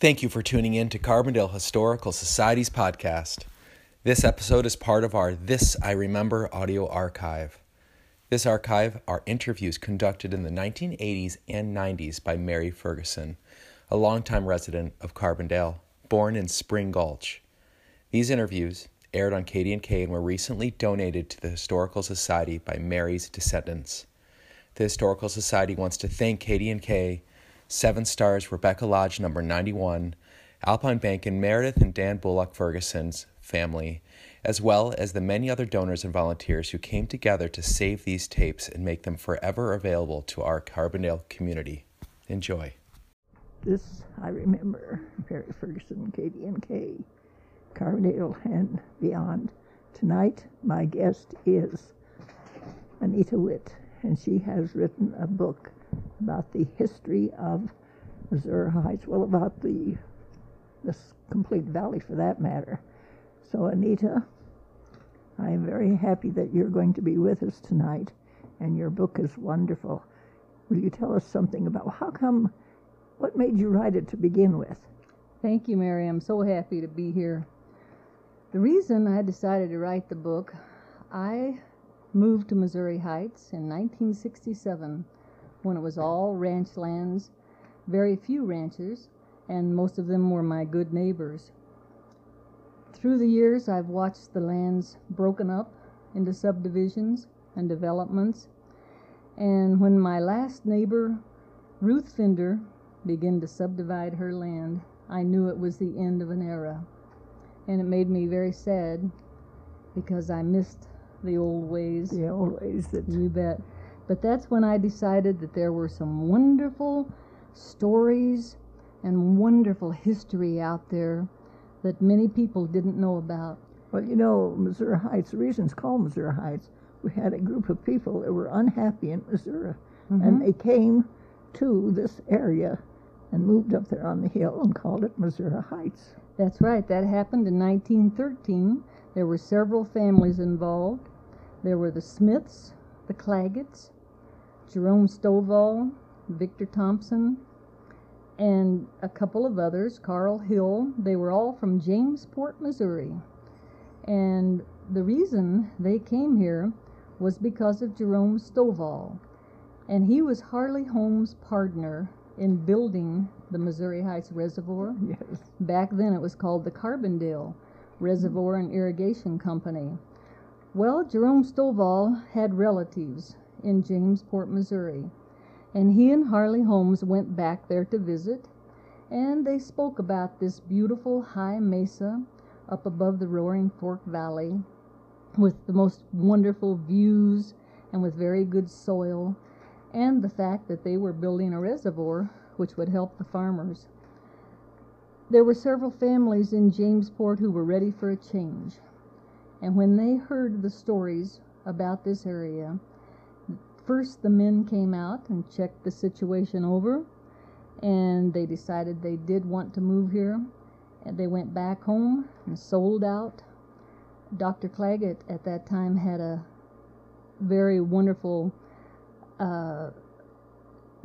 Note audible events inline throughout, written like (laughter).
Thank you for tuning in to Carbondale Historical Society's podcast. This episode is part of our This I Remember audio archive. This archive are interviews conducted in the 1980s and 90s by Mary Ferguson, a longtime resident of Carbondale, born in Spring Gulch. These interviews aired on KDNK and were recently donated to the Historical Society by Mary's descendants. The Historical Society wants to thank KDNK Seven Stars, Rebekah Lodge, number 91, Alpine Bank, and Meredith and Dan Bullock Ferguson's family, as well as the many other donors and volunteers who came together to save these tapes and make them forever available to our Carbondale community. Enjoy. This I remember Mary Ferguson, KDNK, Carbondale, and beyond. Tonight, my guest is Anita Witt, and she has written a book about the history of Missouri Heights, well, about the this complete valley for that matter. So, Anita, I am very happy that you're going to be with us tonight, and your book is wonderful. Will you tell us something about how come, what made you write it to begin with? Thank you, Mary. I'm so happy to be here. The reason I decided to write the book, I moved to Missouri Heights in 1967 when it was all ranch lands, very few ranchers, and most of them were my good neighbors. Through the years, I've watched the lands broken up into subdivisions and developments. And when my last neighbor, Ruth Finder, began to subdivide her land, I knew it was the end of an era. And it made me very sad because I missed the old ways. The old ways that You bet. But that's when I decided that there were some wonderful stories and wonderful history out there that many people didn't know about. Well, you know, Missouri Heights, the reason it's called Missouri Heights, we had a group of people that were unhappy in Missouri, and mm-hmm. they came to this area and moved up there on the hill and called it Missouri Heights. That's right, that happened in 1913. There were several families involved. There were the Smiths, the Clagetts, Jerome Stovall, Victor Thompson, and a couple of others, Carl Hill. They were all from Jamesport, Missouri. And the reason they came here was because of Jerome Stovall. And he was Harley Holmes' partner in building the Missouri Heights Reservoir. (laughs) Yes. Back then it was called the Carbondale Reservoir and Irrigation Company. Well, Jerome Stovall had relatives in Jamesport, Missouri, and he and Harley Holmes went back there to visit, and they spoke about this beautiful high mesa up above the Roaring Fork Valley with the most wonderful views and with very good soil, and the fact that they were building a reservoir which would help the farmers. There were several families in Jamesport who were ready for a change. And when they heard the stories about this area, first the men came out and checked the situation over, and they decided they did want to move here. And they went back home and sold out. Dr. Clagett at that time had a very wonderful uh,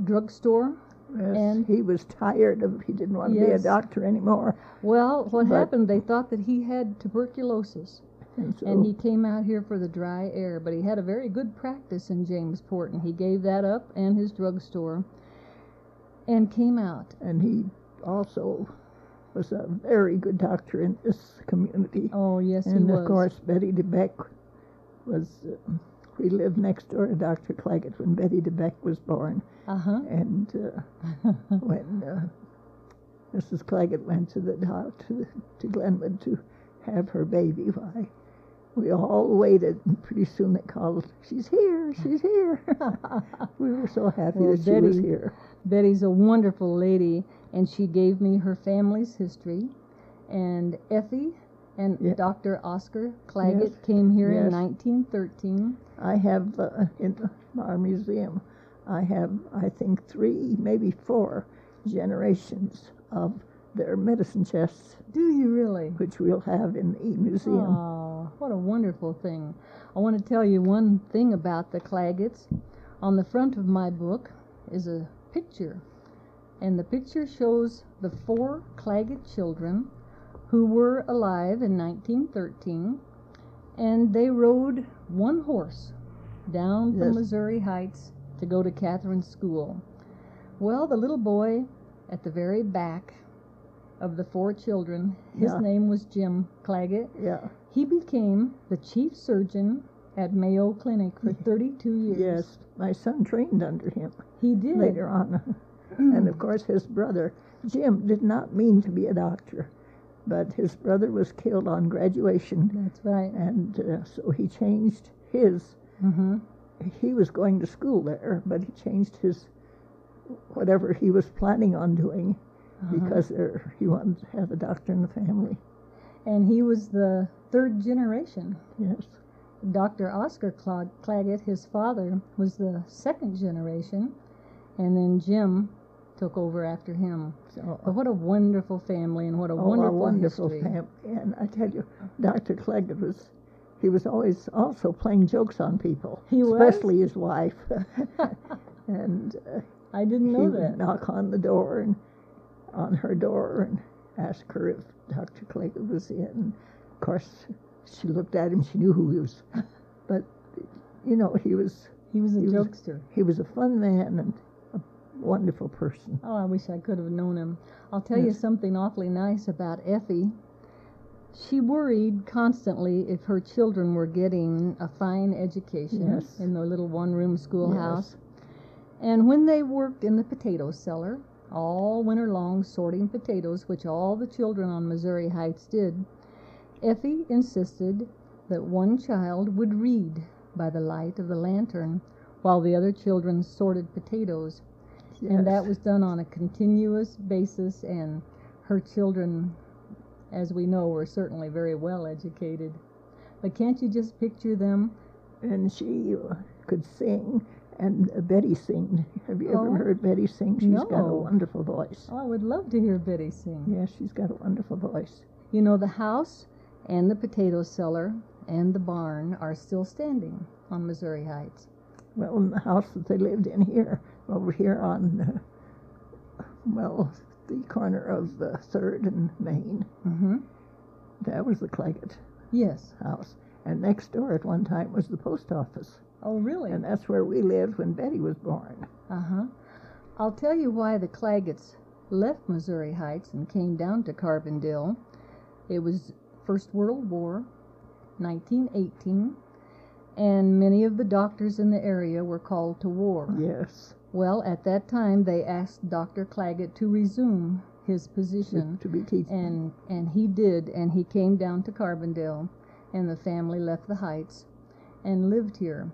drugstore Yes, And- he was tired of, he didn't want to be a doctor anymore. Well, what But- happened, they thought that he had tuberculosis. And so, And he came out here for the dry air, but he had a very good practice in Jamesport, and he gave that up and his drugstore and came out. and he also was a very good doctor in this community. Oh, yes, and he was. And of course, Betty DeBeck was, uh, we lived next door to Dr. Clagett when Betty DeBeck was born. Uh huh. And uh, (laughs) when uh, Mrs. Clagett went to the doc to, to Glenwood to have her baby, why, we all waited, and pretty soon they called, "She's here! She's here!" (laughs) we were so happy Well, that she was here. Betty's a wonderful lady, and she gave me her family's history. And Effie and Yeah. Dr. Oscar Clagett Yes. came here Yes. in 1913. I have uh, in our museum, I have I think three, maybe four generations of their medicine chests, Do you really? which we'll have in the museum. Oh, what a wonderful thing. I want to tell you one thing about the Clagetts. On the front of my book is a picture, And the picture shows the four Clagett children who were alive in 1913, and they rode one horse down from Yes. Missouri Heights to go to Catherine's school. Well, the little boy at the very back of the four children, his Yeah. name was Jim Clagett. Yeah. He became the chief surgeon at Mayo Clinic for (laughs) 32 years. Yes. My son trained under him He did. later on. (clears throat) and of course, his brother, Jim, did not mean to be a doctor, but his brother was killed on graduation, That's right. and uh, so he changed his. hmm He was going to school there, but he changed his whatever he was planning on doing Uh-huh. because there, he wanted to have a doctor in the family. And he was the third generation. Yes. Dr. Oscar Cla- Clagett, his father, was the second generation, and then Jim took over after him. So, But what a wonderful family and what a oh, wonderful, a wonderful family. And I tell you, Dr. Clagett was, he was always also playing jokes on people, He was? especially his wife. (laughs) (laughs) and uh, I didn't he know would that. knock on the door and on her door and ask her if Dr. Clagett was in. Of course, she looked at him. She knew who he was, (laughs) but you know, he was He was a he was- he was a fun man and a wonderful person. Oh, I wish I could have known him. I'll tell you something awfully nice about Effie. She worried constantly if her children were getting a fine education Yes. in their little one room schoolhouse. Yes. And when they worked in the potato cellar, all winter long sorting potatoes, which all the children on Missouri Heights did, Effie insisted that one child would read by the light of the lantern while the other children sorted potatoes. And that was done on a continuous basis, and her children, as we know, were certainly very well educated. But can't you just picture them? and she could sing. And uh, Betty sing. (laughs) Have you ever Oh. heard Betty sing? She's got a wonderful voice. Oh, I would love to hear Betty sing. Yes, she's got a wonderful voice. You know, the house and the potato cellar and the barn are still standing on Missouri Heights. Well, in the house that they lived in here, over here on, uh, well, the corner of uh, Third and Main, Mm-hmm. that was the Clagett Yes. house. And next door at one time was the post office. Oh, really? And that's where we lived when Betty was born. Uh huh. I'll tell you why the Clagetts left Missouri Heights and came down to Carbondale. It was First World War, 1918, and many of the doctors in the area were called to war. Yes, Well, at that time, they asked Dr. Clagett to resume his position. to be teaching. and and he did and he came down to carbondale and the family left the heights and lived here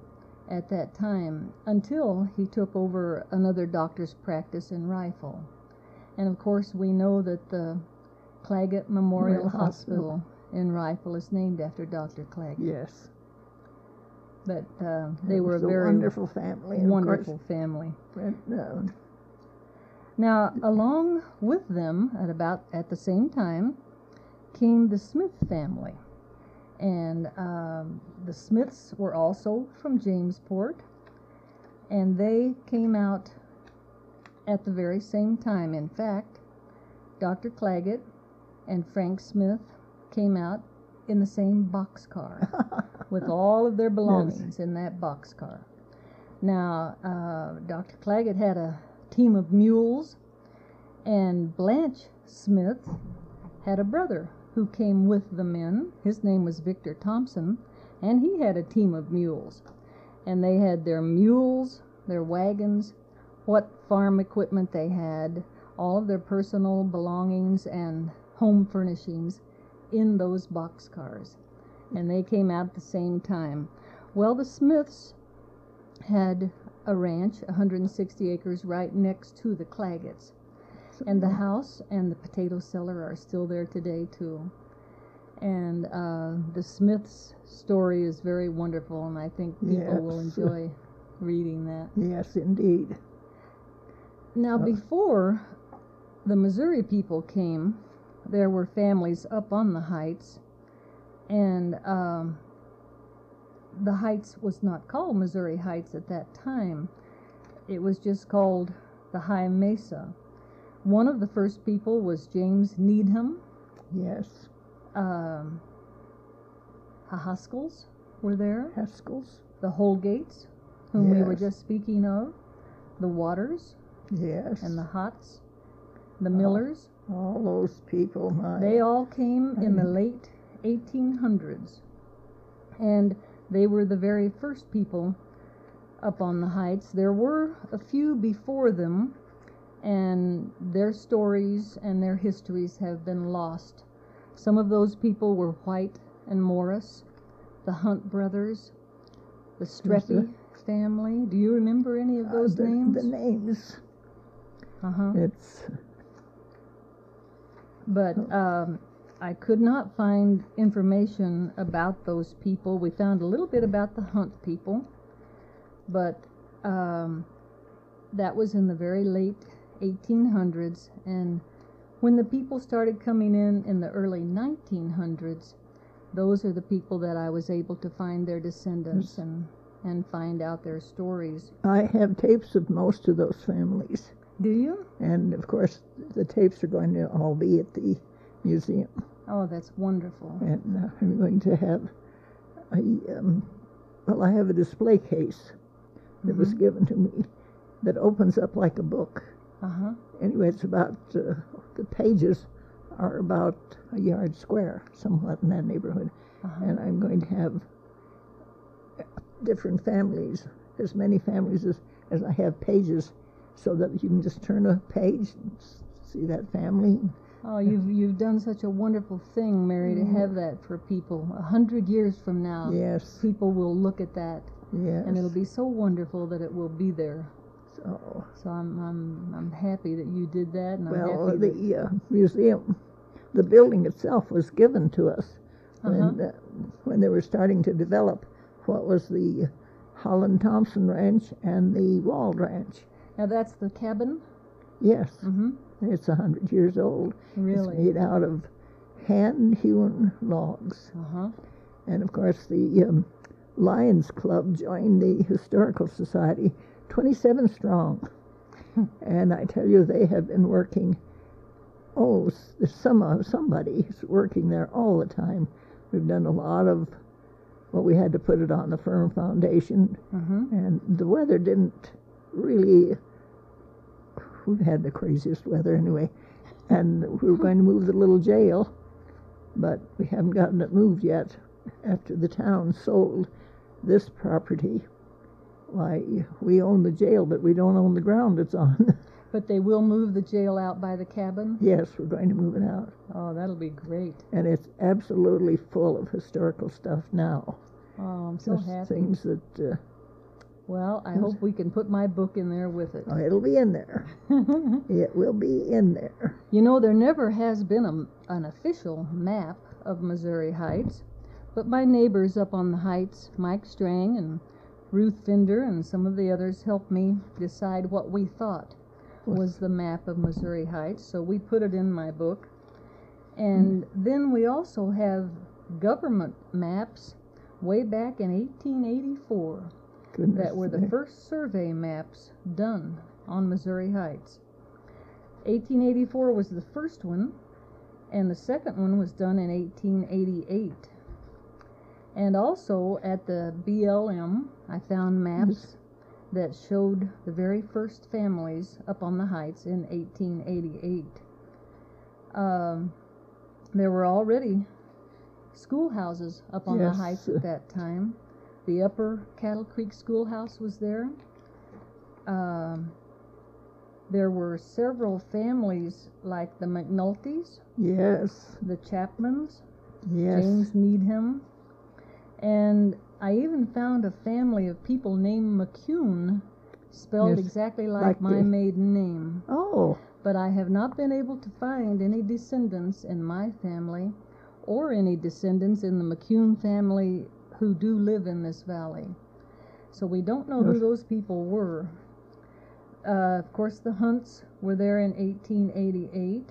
at that time until he took over another doctor's practice in rifle. And of course we know that the clagett memorial Memorial hospital, Hospital. in rifle is named after dr clagett yes, but uh, they were a was a very wonderful family. course, wonderful family. Uh, Now, along with them, at about at the same time, came the Smith family, and um, the Smiths were also from Jamesport, and they came out at the very same time. In fact, Dr. Clagett and Frank Smith came out in the same boxcar (laughs) with all of their belongings in that boxcar. Now, uh, Dr. Clagett had a team of mules, and Blanche Smith had a brother who came with the men. His name was Victor Thompson, and he had a team of mules. And they had their mules, their wagons, what farm equipment they had, all of their personal belongings and home furnishings in those boxcars. And they came out at the same time. Well, the Smiths had a ranch, 160 acres, right next to the Clagetts. And the house and the potato cellar are still there today, too. And uh, the Smiths story is very wonderful, and I think people will enjoy reading that. yes, indeed. Now, Uh. before the Missouri people came, there were families up on the heights, and um, the heights was not called Missouri Heights at that time. It was just called the High Mesa. One of the first people was James Needham. Yes. Um, the Huskells were there. Haskell's. The Holgates, whom we were just speaking of. The Waters Yes. and the Hotts. The Millers. all those people. My. They all came in the late 1800s, and they were the very first people up on the heights. There were a few before them, and their stories and their histories have been lost. Some of those people were White and Morris, the Hunt brothers, the Streppy family. Do you remember any of Uh, those the, names? The names. uh huh. It's but um, I could not find information about those people. We found a little bit about the Hunt people, but um, that was in the very late 1800s. And when the people started coming in in the early 1900s, those are the people that I was able to find their descendants and, and find out their stories. I have tapes of most of those families, Do you? and of course the tapes are going to all be at the museum, Oh, that's wonderful. and uh, I'm going to have a um, well, I have a display case that was given to me that opens up like a book. Uh huh. Anyway, it's about uh, the pages are about a yard square, somewhat in that neighborhood, Uh-huh. and I'm going to have different families, as many families as, as I have pages, so that you can just turn a page and see that family. Oh, you've you've done such a wonderful thing, Mary, to have that for people. A hundred years from now, Yes, people will look at that, yes. and it'll be so wonderful that it will be there. So, So I'm I'm I'm happy that you did that, and I'm well, happy the uh, museum, the building itself was given to us when Uh-huh. uh, when they were starting to develop what was the Holland Thompson Ranch and the Wald Ranch. now that's the cabin. Yes, Mm-hmm. it's a hundred years old. Really. It's made out of hand-hewn logs. Uh huh. And of course, the um, Lions Club joined the Historical Society, 27 strong. (laughs) and I tell you, they have been working. Oh, some somebody is working there all the time. We've done a lot of. Well, we had to put it on the firm foundation, Mm-hmm. and the weather didn't really. We've had the craziest weather anyway, and we were going to move the little jail, but we haven't gotten it moved yet. After the town sold this property, why we own the jail, but we don't own the ground it's on. (laughs) But they will move the jail out by the cabin. yes, we're going to move it out, Oh, that'll be great. and it's absolutely full of historical stuff now. Oh, I'm so Just happy. things that uh, Well, I hope we can put my book in there with it. oh, it'll be in there. (laughs) it will be in there. You know, there never has been a, an official map of Missouri Heights, but my neighbors up on the Heights, Mike Strang and Ruth Finder, and some of the others helped me decide what we thought was the map of Missouri Heights, so we put it in my book. And then we also have government maps way back in 1884 Goodness that were the sake. first survey maps done on Missouri Heights. 1884 was the first one, and the second one was done in 1888. And also at the BLM, I found maps that showed the very first families up on the heights in 1888. Um, there were already schoolhouses up on the heights at that time. The Upper Cattle Creek Schoolhouse was there. Um, there were several families like the McNultys, Yes, the Chapmans, yes. James Needham, and I even found a family of people named McCune, spelled Yes, exactly like, like my the- maiden name. Oh, But I have not been able to find any descendants in my family or any descendants in the McCune family who do live in this valley. So we don't know who those people were. Uh, of course, the Hunts were there in 1888.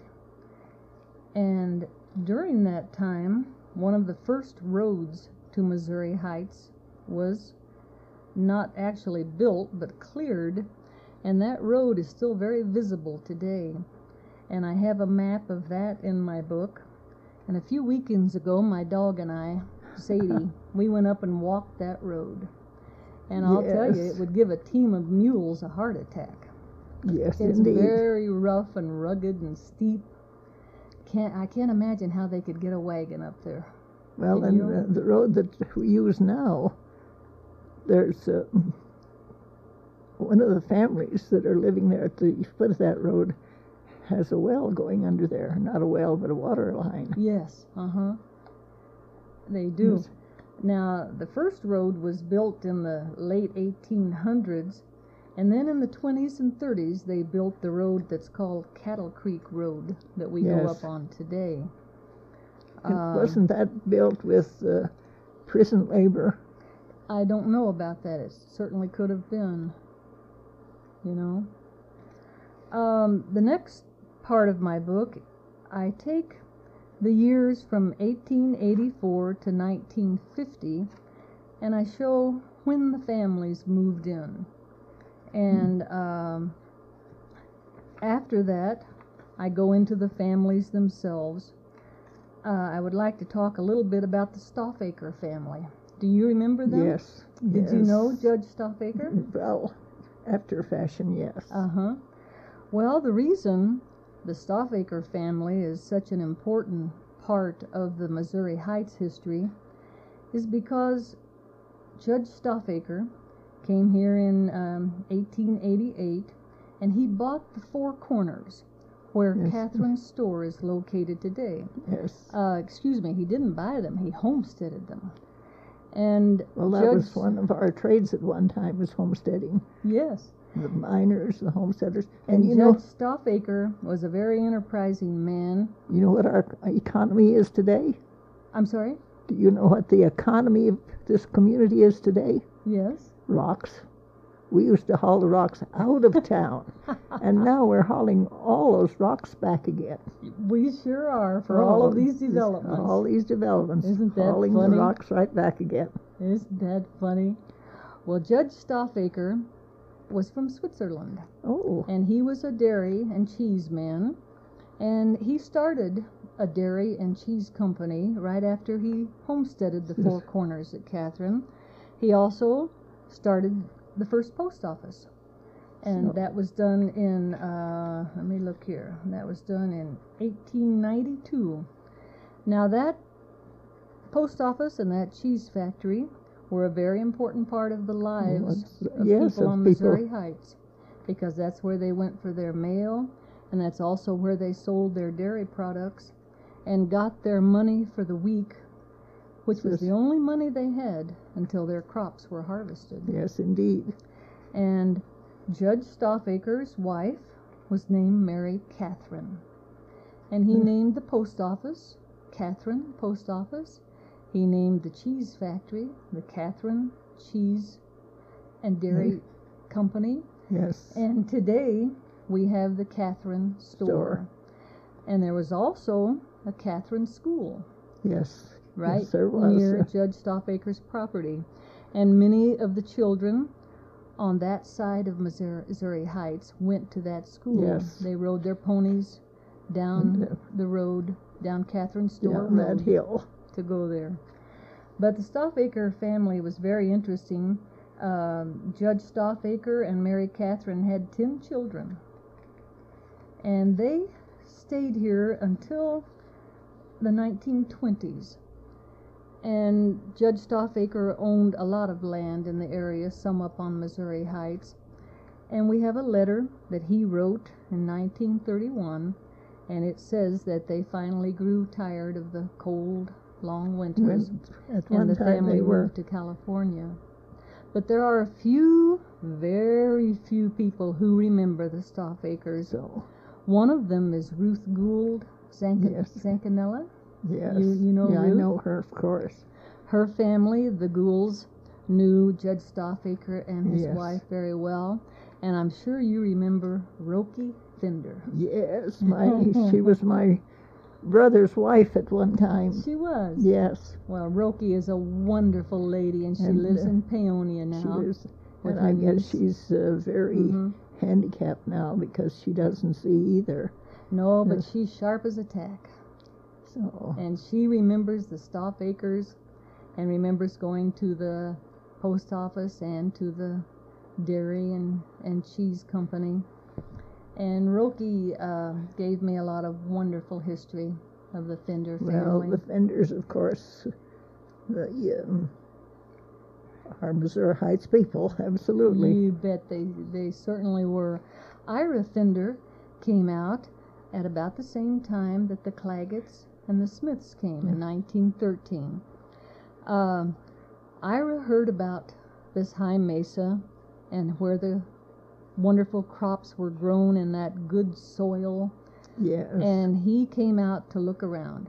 And during that time, one of the first roads to Missouri Heights was not actually built but cleared, and that road is still very visible today. And I have a map of that in my book. And a few weekends ago, my dog and I, Sadie, (laughs) we went up and walked that road. And I'll tell you, it would give a team of mules a heart attack. Yes, It's indeed. very rough and rugged and steep. Can't I can't imagine how they could get a wagon up there. Well, and uh, the road that we use now, there's uh, one of the families that are living there at the foot of that road has a well going under there. Not a well, but a water line. Yes, uh huh. They do. Yes. Now, the first road was built in the late 1800s, and then in the 20s and 30s, they built the road that's called Cattle Creek Road that we go up on today. Um, wasn't that built with uh, prison labor? I don't know about that. It certainly could have been. You know? Um, the next part of my book, I take the years from 1884 to 1950 and I show when the families moved in. And um, after that, I go into the families themselves. Uh, I would like to talk a little bit about the Stoffaker family. Do you remember them? Yes. Did you know. Judge Stoffaker? (laughs) Well, after fashion, yes. Uh huh. Well, the reason the Stoffaker family is such an important part of the Missouri Heights history is because Judge Stoffaker came here in um, 1888 and he bought the Four Corners where Yes. Catherine's store is located today. yes. Uh, excuse me, he didn't buy them, he homesteaded them. And well, that Judge, was one of our trades at one time was homesteading. Yes. The miners, the homesteaders, And, and you Judge know, Stoffaker was a very enterprising man. you know what our economy is today. I'm sorry? Do you know what the economy of this community is today? Yes. Rocks. We used to haul the rocks out of town, (laughs) and now we're hauling all those rocks back again. We sure are for all of Oh, these developments. All these developments. Isn't that hauling funny? the rocks right back again. Isn't that funny? Well, Judge Stoffaker was from Switzerland, Oh, and he was a dairy and cheese man. And he started a dairy and cheese company right after he homesteaded the (laughs) Four Corners at Catherine. He also started the first post office. And that was done in, uh, let me look here, that was done in 1892. Now, that post office and that cheese factory were a very important part of the lives of yes, people of on people. Missouri Heights because that's where they went for their mail and that's also where they sold their dairy products and got their money for the week, which was the only money they had until their crops were harvested. yes, indeed. And Judge Stoffaker's wife was named Mary Catherine. And he Hmm. named the post office Catherine Post Office. He named the cheese factory the Catherine Cheese and Dairy Company. Yes. And today we have the Catherine store. Store. And there was also a Catherine school yes. Right Yes, near Judge Stoffaker's property. And many of the children on that side of Missouri, Heights went to that school. Yes. They rode their ponies down uh, the road, down Catherine Store down that Road hill. to go there. But the Stoffaker family was very interesting. Um, Judge Stoffaker and Mary Catherine had 10 children. And they stayed here until the 1920s. And Judge Stoffaker owned a lot of land in the area, some up on Missouri Heights. And we have a letter that he wrote in 1931, and it says that they finally grew tired of the cold, long winters at and the family moved to California. But there are a few, very few people who remember the Stoffakers. So, One of them is Ruth Gould Zank- Yes. Zancanella. Yes. You- you know yeah, I know her, of course. Her family, the Goulds, knew Judge Stoffaker and his Yes. wife very well. And I'm sure you remember Roki Fender. Yes, my she (laughs) was my brother's wife at one time. She was. Yes, Well, Roki is a wonderful lady, and she And, lives uh, in Paonia she now. was, with and I guess niece. she's uh, very Mhm. handicapped now because she doesn't see either. No, but Yes. she's sharp as a tack. So, And she remembers the Stoffakers and remembers going to the post office and to the dairy and, and cheese company. And Roki uh, gave me a lot of wonderful history of the Fender family. well, the Fenders, of course, the um, are Missouri Heights people, (laughs) absolutely. You bet they they certainly were. Ira Fender came out at about the same time that the Clagetts and the Smiths came in 1913. Um, Ira heard about this high mesa and where the wonderful crops were grown in that good soil, Yes. and he came out to look around.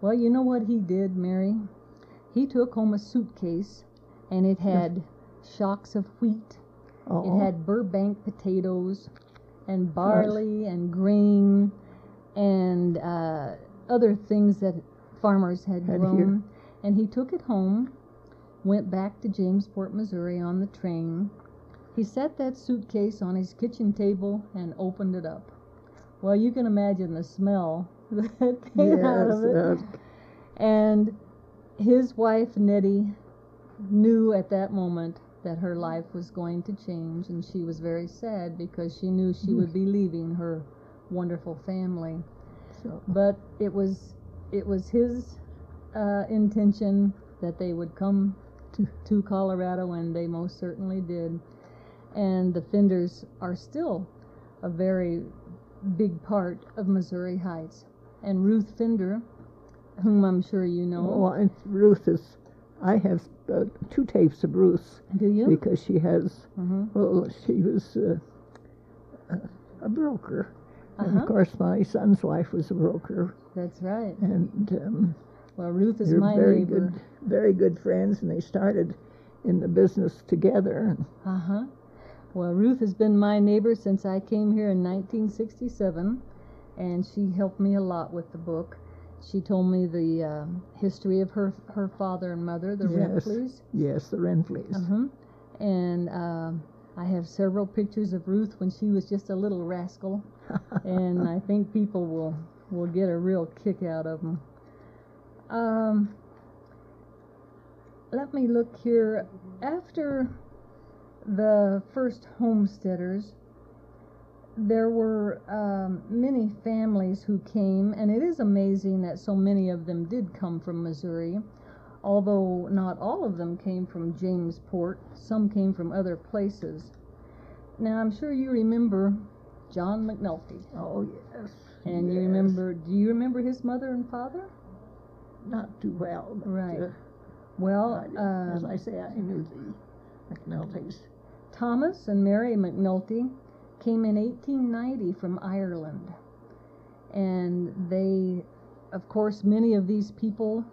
Well, you know what he did, Mary? He took home a suitcase, and it had shocks of wheat oh, it had Burbank potatoes and barley and grain and uh, other things that farmers had, Had grown. here. And he took it home, went back to Jamesport, Missouri on the train. He set that suitcase on his kitchen table and opened it up. Well, you can imagine the smell (laughs) that came out of yes, it. uh, And his wife, Nettie, knew at that moment that her life was going to change, and she was very sad because she knew she would be leaving her wonderful family. But it was it was his uh, intention that they would come to, to Colorado, and they most certainly did. And the Fenders are still a very big part of Missouri Heights. And Ruth Fender, whom I'm sure you know, well, and Ruth is, I have uh, two tapes of Ruth do you? because she has, hmm well, she was uh, a- a broker. And Uh-huh. of course, my son's wife was a broker, That's right. and um, Well, Ruth is my very neighbor. good, very good friends, and they started in the business together. Uh huh. Well, Ruth has been my neighbor since I came here in 1967, and she helped me a lot with the book. She told me the uh, history of her her father and mother, the Yes. Rempleys. Yes, the Rentleys. Uh-huh. And um I have several pictures of Ruth when she was just a little rascal, (laughs) and I think people will will get a real kick out of them. Um, let me look here. After the first homesteaders, there were um, many families who came, and it is amazing that so many of them did come from Missouri. Although not all of them came from Jamesport, some came from other places. Now, I'm sure you remember John McNulty. Oh yes. And you remember, do you remember his mother and father? Not too well, Right. uh, Well, I- as uh, I say, I knew the McNultys. Thomas and Mary McNulty came in 1890 from Ireland. And they, of course, many of these people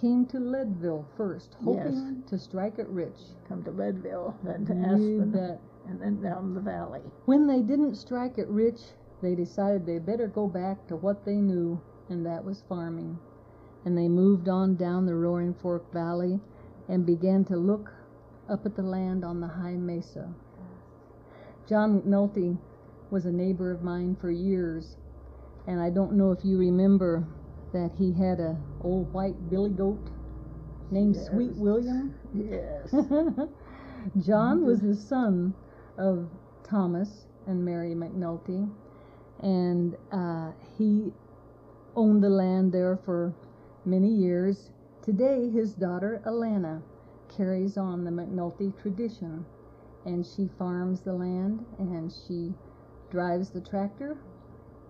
came to Leadville first, hoping to strike it rich. Come to Leadville, then to You Aspen, bet. and then down the valley. When they didn't strike it rich, they decided they better go back to what they knew, and that was farming. And they moved on down the Roaring Fork Valley and began to look up at the land on the high mesa. John McNulty was a neighbor of mine for years, and I don't know if you remember that he had a old white billy goat named Sweet William. Yes. (laughs) John was the son of Thomas and Mary McNulty, and uh, he owned the land there for many years. Today, his daughter Alana carries on the McNulty tradition, and she farms the land and she drives the tractor.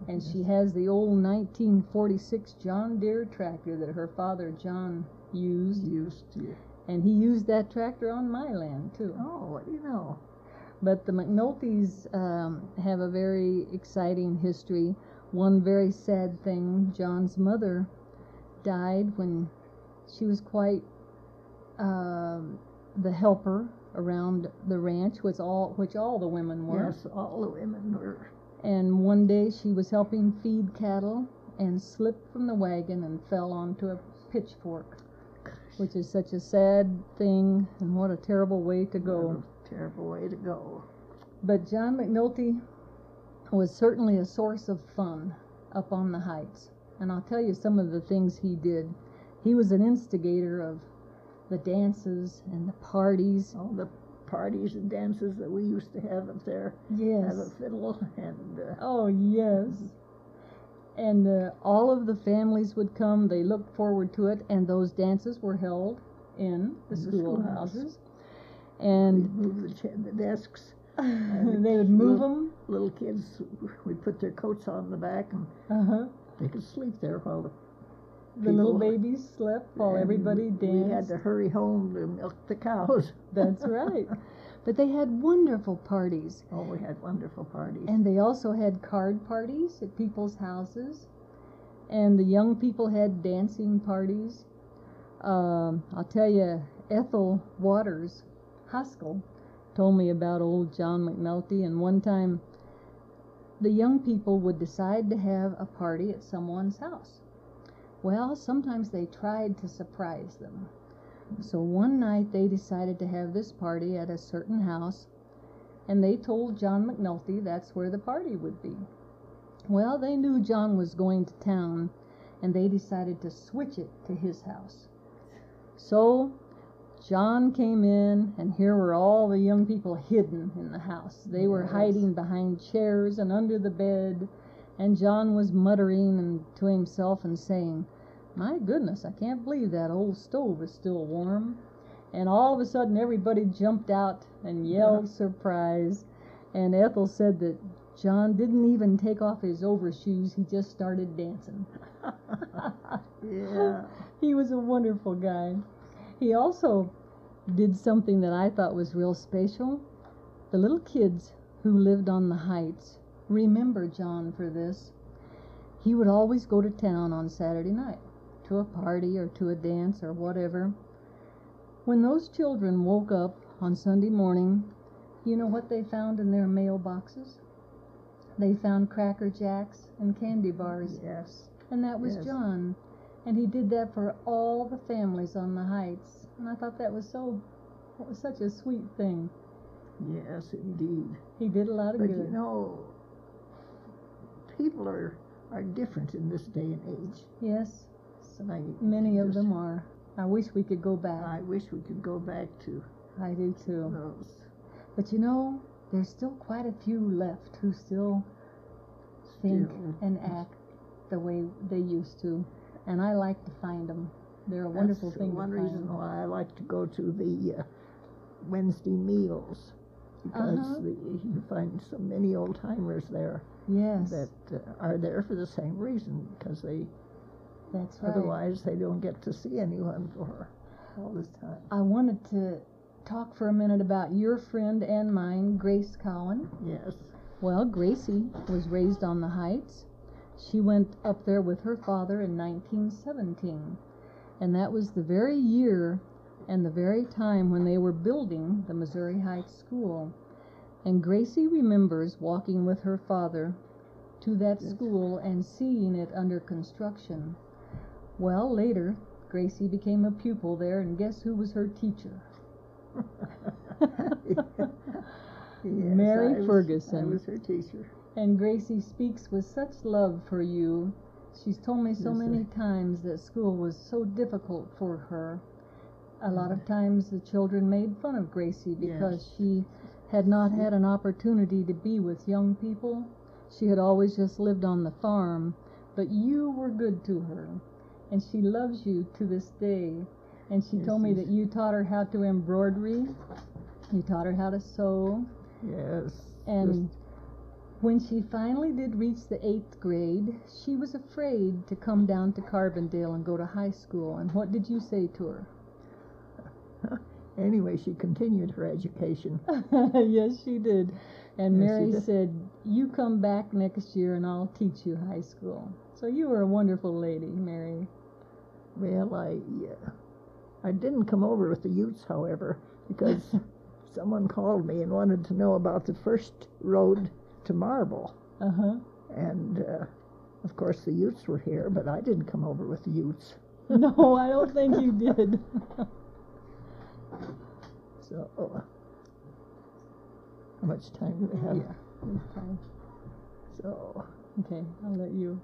And she has the old 1946 John Deere tractor that her father John used, Used to. and he used that tractor on my land too. Oh, what do you know? But the McNultys um, have a very exciting history. One very sad thing John's mother died when she was quite um, the helper around the ranch, which all, which all the women were. Yes, all the women were. And one day she was helping feed cattle and slipped from the wagon and fell onto a pitchfork, which is such a sad thing and what a terrible way to go. Terrible way to go. But John McNulty was certainly a source of fun. up on the heights. And I'll tell you some of the things he did. He was an instigator of the dances and the parties. All the parties and dances that we used to have up there. Yes. Have a fiddle and uh, Oh, yes. And uh, all of the families would come. They looked forward to it, and those dances were held in the In schoolhouses. schoolhouse. And we'd move the, cha- the desks. (laughs) they would move them. Little kids, we'd put their coats on the back and Uh huh. they could sleep there while the The little babies slept while everybody danced. We had to hurry home to milk the cows. (laughs) That's right. (laughs) But they had wonderful parties. Oh, we had wonderful parties. And they also had card parties at people's houses. And the young people had dancing parties. Um, I'll tell you, Ethel Waters Haskell told me about old John McNulty. And one time, the young people would decide to have a party at someone's house. Well, sometimes they tried to surprise them. So one night they decided to have this party at a certain house, and they told John McNulty that's where the party would be. Well, they knew John was going to town, and they decided to switch it to his house. So John came in, and here were all the young people hidden in the house. They were Yes. hiding behind chairs and under the bed, and John was muttering and to himself and saying, My goodness, I can't believe that old stove is still warm. And all of a sudden, everybody jumped out and yelled (laughs) surprise. And Ethel said that John didn't even take off his overshoes, he just started dancing. (laughs) yeah. (laughs) he was a wonderful guy. He also did something that I thought was real special. The little kids who lived on the heights remember John for this. He would always go to town on Saturday night to a party or to a dance or whatever. When those children woke up on Sunday morning, you know what they found in their mailboxes? They found Cracker Jacks and candy bars. Yes. And that was Yes. John. And he did that for all the families on the heights. And I thought that was so, that was such a sweet thing. Yes, indeed. He did a lot of But good. you know, people are are different in this day and age. yes, And I many of just- them are. I wish we could go back. I wish we could go back to I do too. those. But you know, there's still quite a few left who still think Still. and act the way they used to. And I like to find them. They're a wonderful thing one to find. reason why I like to go to the uh, Wednesday meals because Uh-huh. the, you find so many old timers there Yes, that uh, are there for the same reason because they that's right. otherwise they don't get to see anyone for all this time. I wanted to talk for a minute about your friend and mine, Grace Cowan. Yes. Well, Gracie was raised on the Heights. She went up there with her father in 1917, and that was the very year and the very time when they were building the Missouri Heights School. And Gracie remembers walking with her father to that school and seeing it under construction. Well, later, Gracie became a pupil there, and guess who was her teacher? (laughs) Yes, Mary I was- I Ferguson. was her teacher. And Gracie speaks with such love for you. She's told me so Yes, many sir. times that school was so difficult for her. A lot of mm. times the children made fun of Gracie because Yes. she had not had an opportunity to be with young people. She had always just lived on the farm. But you were good to her. And she loves you to this day. And she Yes, told me yes. that you taught her how to embroidery. You taught her how to sew. Yes. And when she finally did reach the eighth grade, she was afraid to come down to Carbondale and go to high school. And what did you say to her? (laughs) Anyway, she continued her education. (laughs) yes, she did. And Yes, Mary did. said, You come back next year and I'll teach you high school. So you were a wonderful lady, Mary. Well, I uh, I didn't come over with the Utes, however, because (laughs) someone called me and wanted to know about the first road to Marble, Uh huh. and uh, of course the Utes were here, but I didn't come over with the Utes. (laughs) no, I don't think you did. So, uh, how much time do we have? yeah. So, Okay, I'll let you.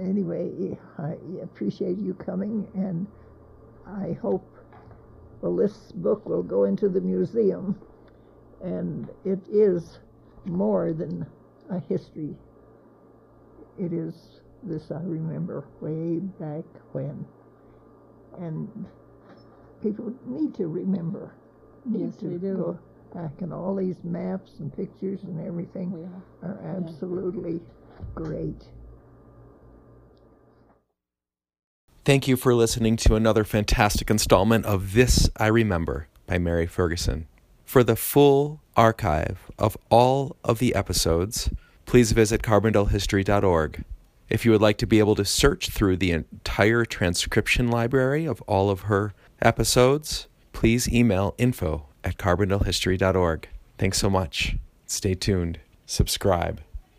anyway, I appreciate you coming, and I hope well, this book will go into the museum, and it is more than a history. It is this I remember way back when, and people need to remember. Need Yes, to they do. Go back, and all these maps and pictures and everything Yeah. are absolutely great. Thank you for listening to another fantastic installment of This I Remember by Mary Ferguson. For the full archive of all of the episodes, please visit carbondalehistory.org. If you would like to be able to search through the entire transcription library of all of her episodes, please email info at carbondalehistory.org. Thanks so much. Stay tuned. Subscribe.